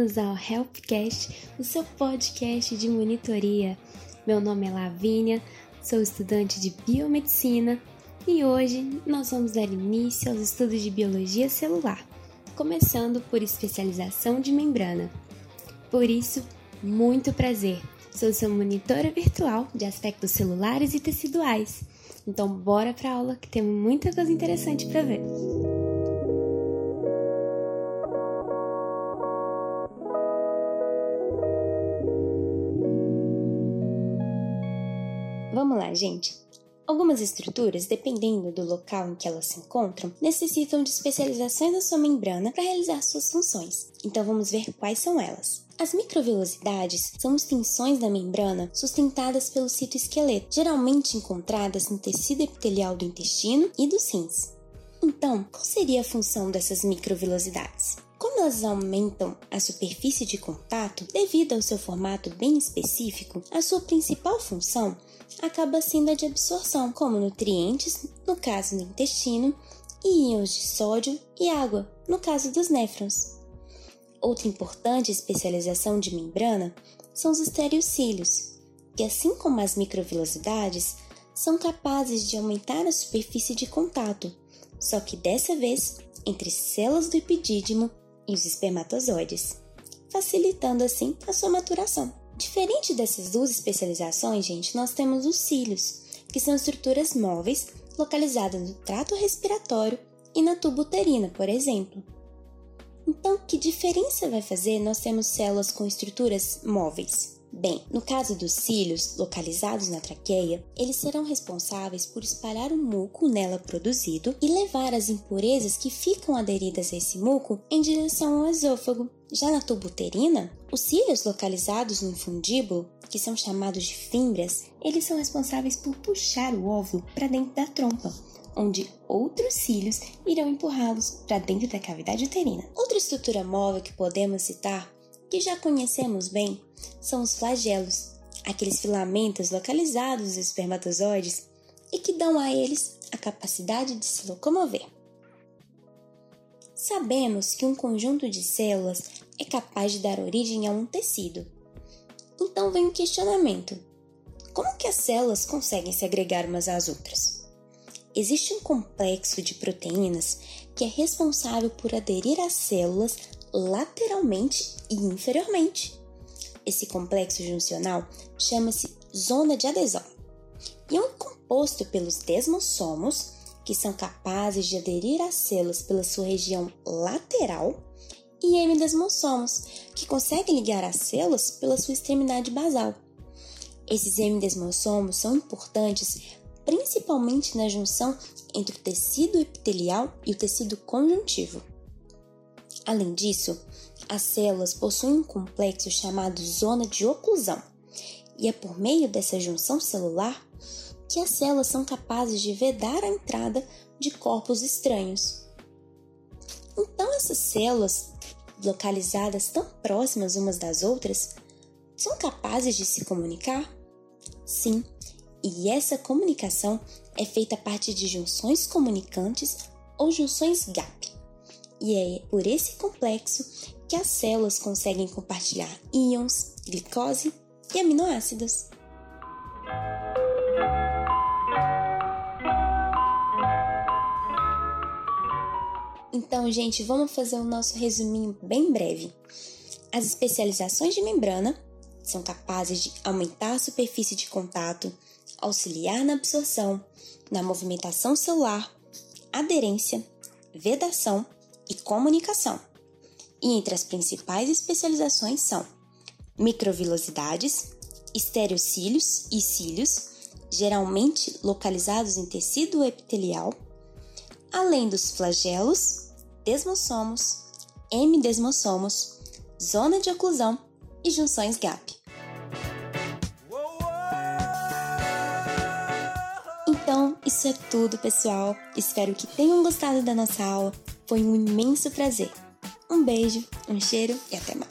Bem-vindos ao Helpcast, o seu podcast de monitoria. Meu nome é Lavínia, sou estudante de biomedicina e hoje nós vamos dar início aos estudos de biologia celular, começando por especialização de membrana. Por isso, muito prazer! Sou sua monitora virtual de aspectos celulares e teciduais. Então, bora para aula que temos muita coisa interessante para ver. Vamos lá, gente. Algumas estruturas, dependendo do local em que elas se encontram, necessitam de especializações da sua membrana para realizar suas funções. Então vamos ver quais são elas. As microvilosidades são extensões da membrana sustentadas pelo citoesqueleto, geralmente encontradas no tecido epitelial do intestino e dos rins. Então, qual seria a função dessas microvilosidades? Como elas aumentam a superfície de contato, devido ao seu formato bem específico, a sua principal função acaba sendo a de absorção, como nutrientes, no caso do intestino, e íons de sódio e água, no caso dos néfrons. Outra importante especialização de membrana são os estereocílios, que assim como as microvilosidades, são capazes de aumentar a superfície de contato, só que dessa vez entre células do epidídimo e os espermatozoides, facilitando assim a sua maturação. Diferente dessas duas especializações, gente, nós temos os cílios, que são estruturas móveis localizadas no trato respiratório e na tuba uterina, por exemplo. Então, que diferença vai fazer nós temos células com estruturas móveis? Bem, no caso dos cílios localizados na traqueia, eles serão responsáveis por espalhar o muco nela produzido e levar as impurezas que ficam aderidas a esse muco em direção ao esôfago. Já na tuba uterina, os cílios localizados no fundíbulo, que são chamados de fímbrias, eles são responsáveis por puxar o óvulo para dentro da trompa, onde outros cílios irão empurrá-los para dentro da cavidade uterina. Outra estrutura móvel que podemos citar que já conhecemos bem são os flagelos, aqueles filamentos localizados nos espermatozoides e que dão a eles a capacidade de se locomover. Sabemos que um conjunto de células é capaz de dar origem a um tecido. Então vem o questionamento: como que as células conseguem se agregar umas às outras? Existe um complexo de proteínas que é responsável por aderir às células lateralmente e inferiormente. Esse complexo juncional chama-se zona de adesão e é composto pelos desmossomos, que são capazes de aderir às células pela sua região lateral, e hemidesmossomos, que conseguem ligar as células pela sua extremidade basal. Esses hemidesmossomos são importantes principalmente na junção entre o tecido epitelial e o tecido conjuntivo. Além disso, as células possuem um complexo chamado zona de oclusão, e é por meio dessa junção celular que as células são capazes de vedar a entrada de corpos estranhos. Então, essas células, localizadas tão próximas umas das outras, são capazes de se comunicar? Sim, e essa comunicação é feita a partir de junções comunicantes ou junções GAP e é por esse complexo que as células conseguem compartilhar íons, glicose e aminoácidos. Então, gente, vamos fazer o nosso resuminho bem breve. As especializações de membrana são capazes de aumentar a superfície de contato, auxiliar na absorção, na movimentação celular, aderência, vedação e comunicação. E entre as principais especializações são microvilosidades, estereocílios e cílios, geralmente localizados em tecido epitelial, além dos flagelos, desmossomos, hemidesmossomos, zona de oclusão e junções GAP. Então, isso é tudo, pessoal. Espero que tenham gostado da nossa aula foi um imenso prazer. Um beijo, um cheiro e até mais.